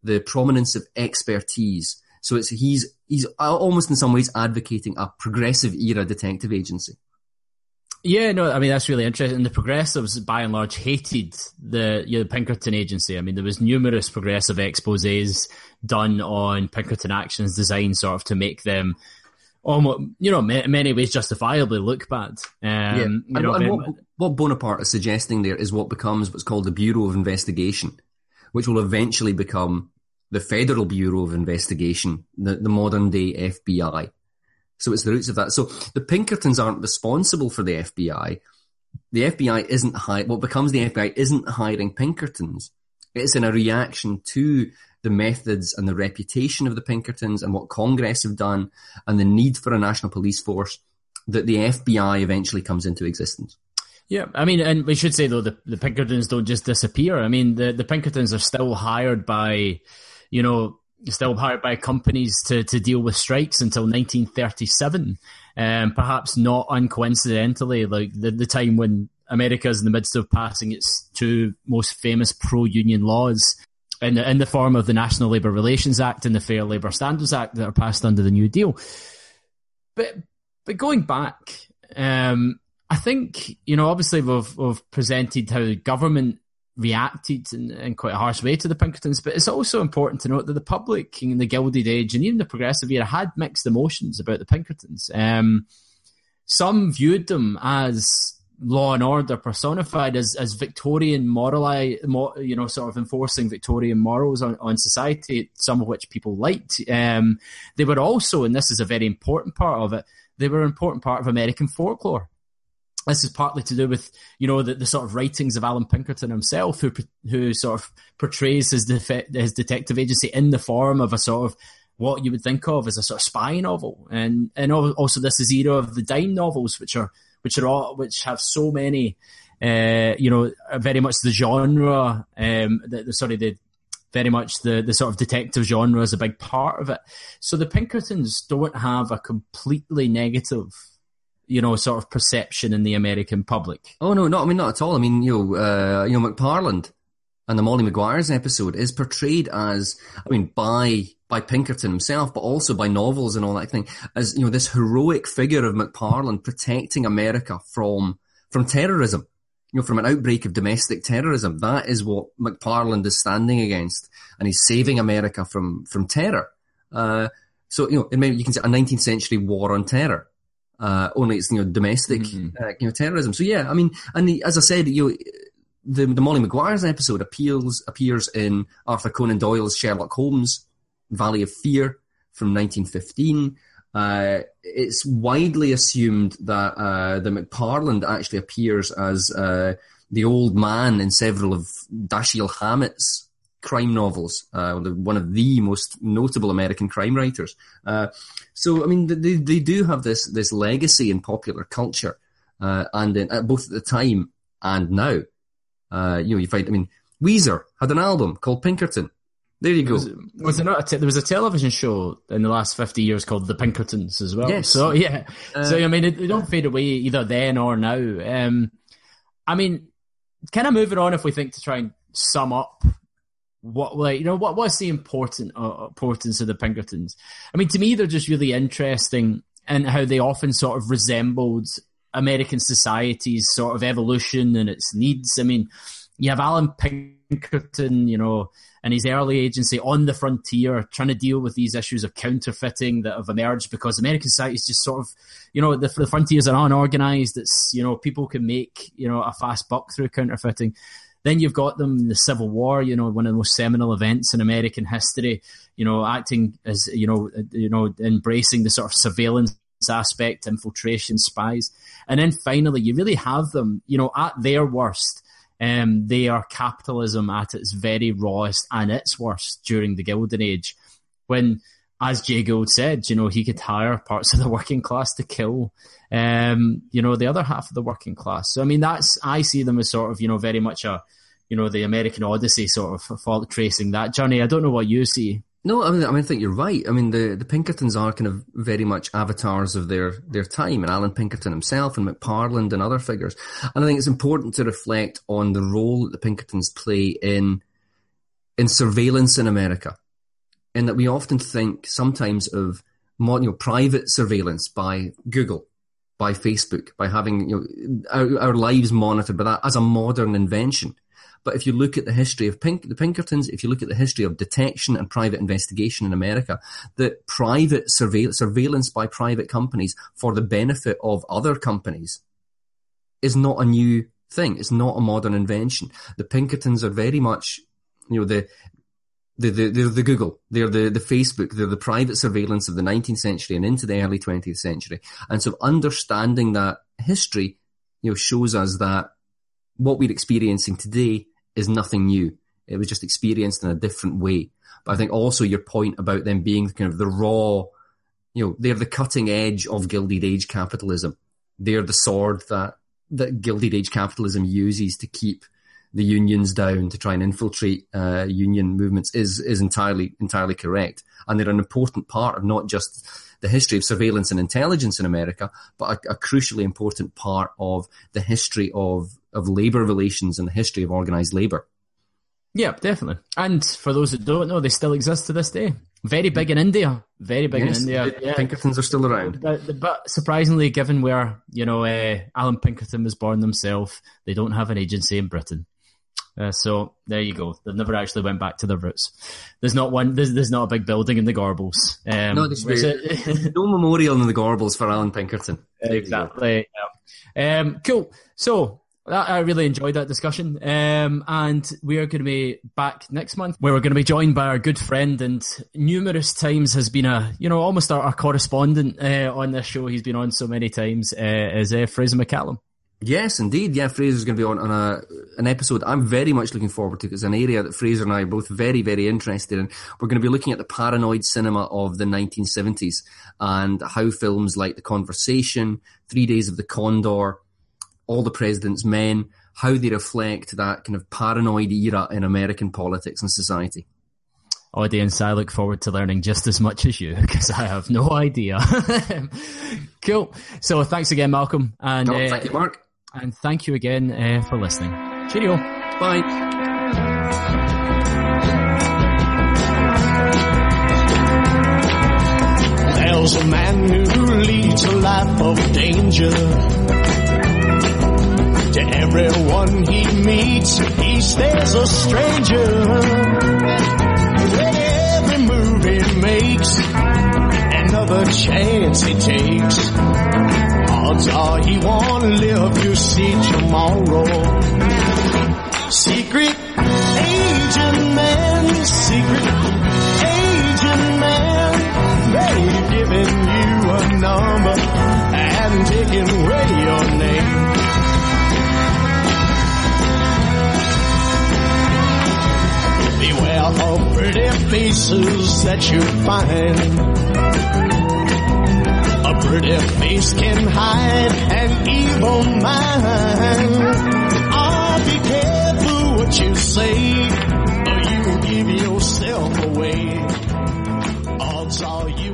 the prominence of expertise, so it's he's he's almost in some ways advocating a progressive era detective agency. Yeah, no, I mean that's really interesting. The progressives, by and large, hated the you know, the Pinkerton agency. I mean, there was numerous progressive exposés done on Pinkerton actions designed sort of to make them almost, you know, in many ways justifiably look bad. Um, yeah. and, know, and what, what Bonaparte is suggesting there is what becomes what's called the Bureau of Investigation, which will eventually become the Federal Bureau of Investigation, the, the modern day FBI. So it's the roots of that. So the Pinkertons aren't responsible for the FBI. The FBI isn't hiring, what becomes the FBI isn't hiring Pinkertons. It's in a reaction to the methods and the reputation of the Pinkertons and what Congress have done and the need for a national police force that the FBI eventually comes into existence. Yeah, I mean, and we should say though the, the Pinkertons don't just disappear. I mean, the, the Pinkertons are still hired by, you know, still hired by companies to, to deal with strikes until 1937. Um, perhaps not uncoincidentally, like the, the time when America is in the midst of passing its two most famous pro-union laws in the, in the form of the National Labour Relations Act and the Fair Labour Standards Act that are passed under the New Deal. But but going back, um, I think you know obviously we've we've presented how the government reacted in, in, quite a harsh way to the Pinkertons, but it's also important to note that the public in the Gilded Age and even the Progressive era had mixed emotions about the Pinkertons. Um, some viewed them as law and order personified as, as Victorian moral, you know, sort of enforcing Victorian morals on, on society, some of which people liked. Um, they were also, and this is a very important part of it, they were an important part of American folklore. This is partly to do with, you know, the, the sort of writings of Allan Pinkerton himself, who who sort of portrays his def- his detective agency in the form of a sort of what you would think of as a sort of spy novel, and and also this is era of the dime novels, which are which are all which have so many, uh, you know, very much the genre, um, the, the, sorry, the very much the the sort of detective genre is a big part of it. So the Pinkertons don't have a completely negative you know, sort of perception in the American public. Oh no, no, I mean not at all. I mean, you know, uh, you know, McParland and the Molly Maguires episode is portrayed as, I mean, by by Pinkerton himself, but also by novels and all that thing, as you know, this heroic figure of McParland protecting America from from terrorism, you know, from an outbreak of domestic terrorism. That is what McParland is standing against, and he's saving America from from terror. Uh, so you know, you can say a 19th century war on terror. Uh, only it's you know domestic mm-hmm. uh, you know terrorism. So yeah, I mean, and the, as I said, you know, the the Molly Maguire's episode appeals appears in Arthur Conan Doyle's Sherlock Holmes Valley of Fear from 1915. Uh, it's widely assumed that uh, the McParland actually appears as uh, the old man in several of Dashiell Hammett's crime novels, uh, one of the most notable American crime writers. Uh, so, I mean, they, they do have this this legacy in popular culture, uh, and in, both at the time and now. you know, you find, I mean, Weezer had an album called Pinkerton. There you go. Was, was there not? Te- there was a television show in the last fifty years called The Pinkertons as well. Yes. So yeah. Uh, so I mean, it, it, don't fade away either then or now. Um, I mean, kind of moving on if we think to try and sum up what like you know what what's the important uh, importance of the Pinkertons? I mean, to me, they're just really interesting in how they often sort of resembled American society's sort of evolution and its needs. I mean, you have Allan Pinkerton, you know and his early agency on the frontier, trying to deal with these issues of counterfeiting that have emerged because American society is just sort of, you know, the, the frontiers are unorganized. It's, you know, people can make, you know, a fast buck through counterfeiting. Then you've got them in the Civil War, you know, one of the most seminal events in American history, you know, acting as, you know, you know, embracing the sort of surveillance aspect, infiltration, spies. And then finally, you really have them, you know, at their worst um, they are capitalism at its very rawest and its worst during the Gilded Age, when, as Jay Gould said, you know, he could hire parts of the working class to kill, um, you know, the other half of the working class. So, I mean, that's, I see them as sort of, you know, very much a, you know, the American Odyssey sort of fault tracing that journey. I don't know what you see. No, I mean, I mean, I think you're right. I mean, the, the Pinkertons are kind of very much avatars of their, their time, and Allan Pinkerton himself, and McParland, and other figures. And I think it's important to reflect on the role that the Pinkertons play in in surveillance in America, in that we often think sometimes of you know, private surveillance by Google, by Facebook, by having you know, our, our lives monitored by that as a modern invention. But if you look at the history of Pink, the Pinkertons, if you look at the history of detection and private investigation in America, the private surveil- surveillance by private companies for the benefit of other companies is not a new thing. It's not a modern invention. The Pinkertons are very much, you know, the the, the, they're the Google, they're the, the Facebook, they're the private surveillance of the 19th century and into the early 20th century. And so understanding that history, you know, shows us that what we're experiencing today is nothing new. It was just experienced in a different way. But I think also your point about them being kind of the raw, you know, they're the cutting edge of Gilded Age capitalism. They're the sword that, that Gilded Age capitalism uses to keep the unions down to try and infiltrate uh, union movements is is entirely entirely correct, and they're an important part of not just the history of surveillance and intelligence in America, but a, a crucially important part of the history of of labor relations and the history of organized labor. Yeah, definitely. And for those that don't know, they still exist to this day. Very big in India. Very big yes, in India. Yeah. Pinkertons are still around. But, but surprisingly, given where you know uh, Allan Pinkerton was born himself, they don't have an agency in Britain. Uh, so there you go. They've never actually went back to their roots. There's not one. There's, there's not a big building in the Gorbals. Um, no, there's no memorial in the Gorbals for Allan Pinkerton. Exactly. Yeah. Um, cool. So I really enjoyed that discussion. Um, and we are going to be back next month where we're going to be joined by our good friend and numerous times has been a, you know, almost our, our correspondent uh, on this show. He's been on so many times, uh, is uh, Fraser McCallum. Yes, indeed. Yeah, Fraser's going to be on, on a, an episode I'm very much looking forward to. It's an area that Fraser and I are both very, very interested in. We're going to be looking at the paranoid cinema of the 1970s and how films like The Conversation, Three Days of the Condor, All the President's Men, how they reflect that kind of paranoid era in American politics and society. Audience, I look forward to learning just as much as you because I have no idea. cool. So thanks again, Malcolm. And oh, thank uh, you, Mark. And thank you again uh, for listening. Cheerio. Bye. There's a man who leads a life of danger. To everyone he meets, he stays a stranger. Every move he makes, another chance he takes odds are he won't live to see tomorrow. Secret agent man, secret agent man, they've given you a number and taken away your name. Beware of pretty faces that you find pretty face can hide an evil mind. Oh, be careful what you say, or you will give yourself away. Odds are you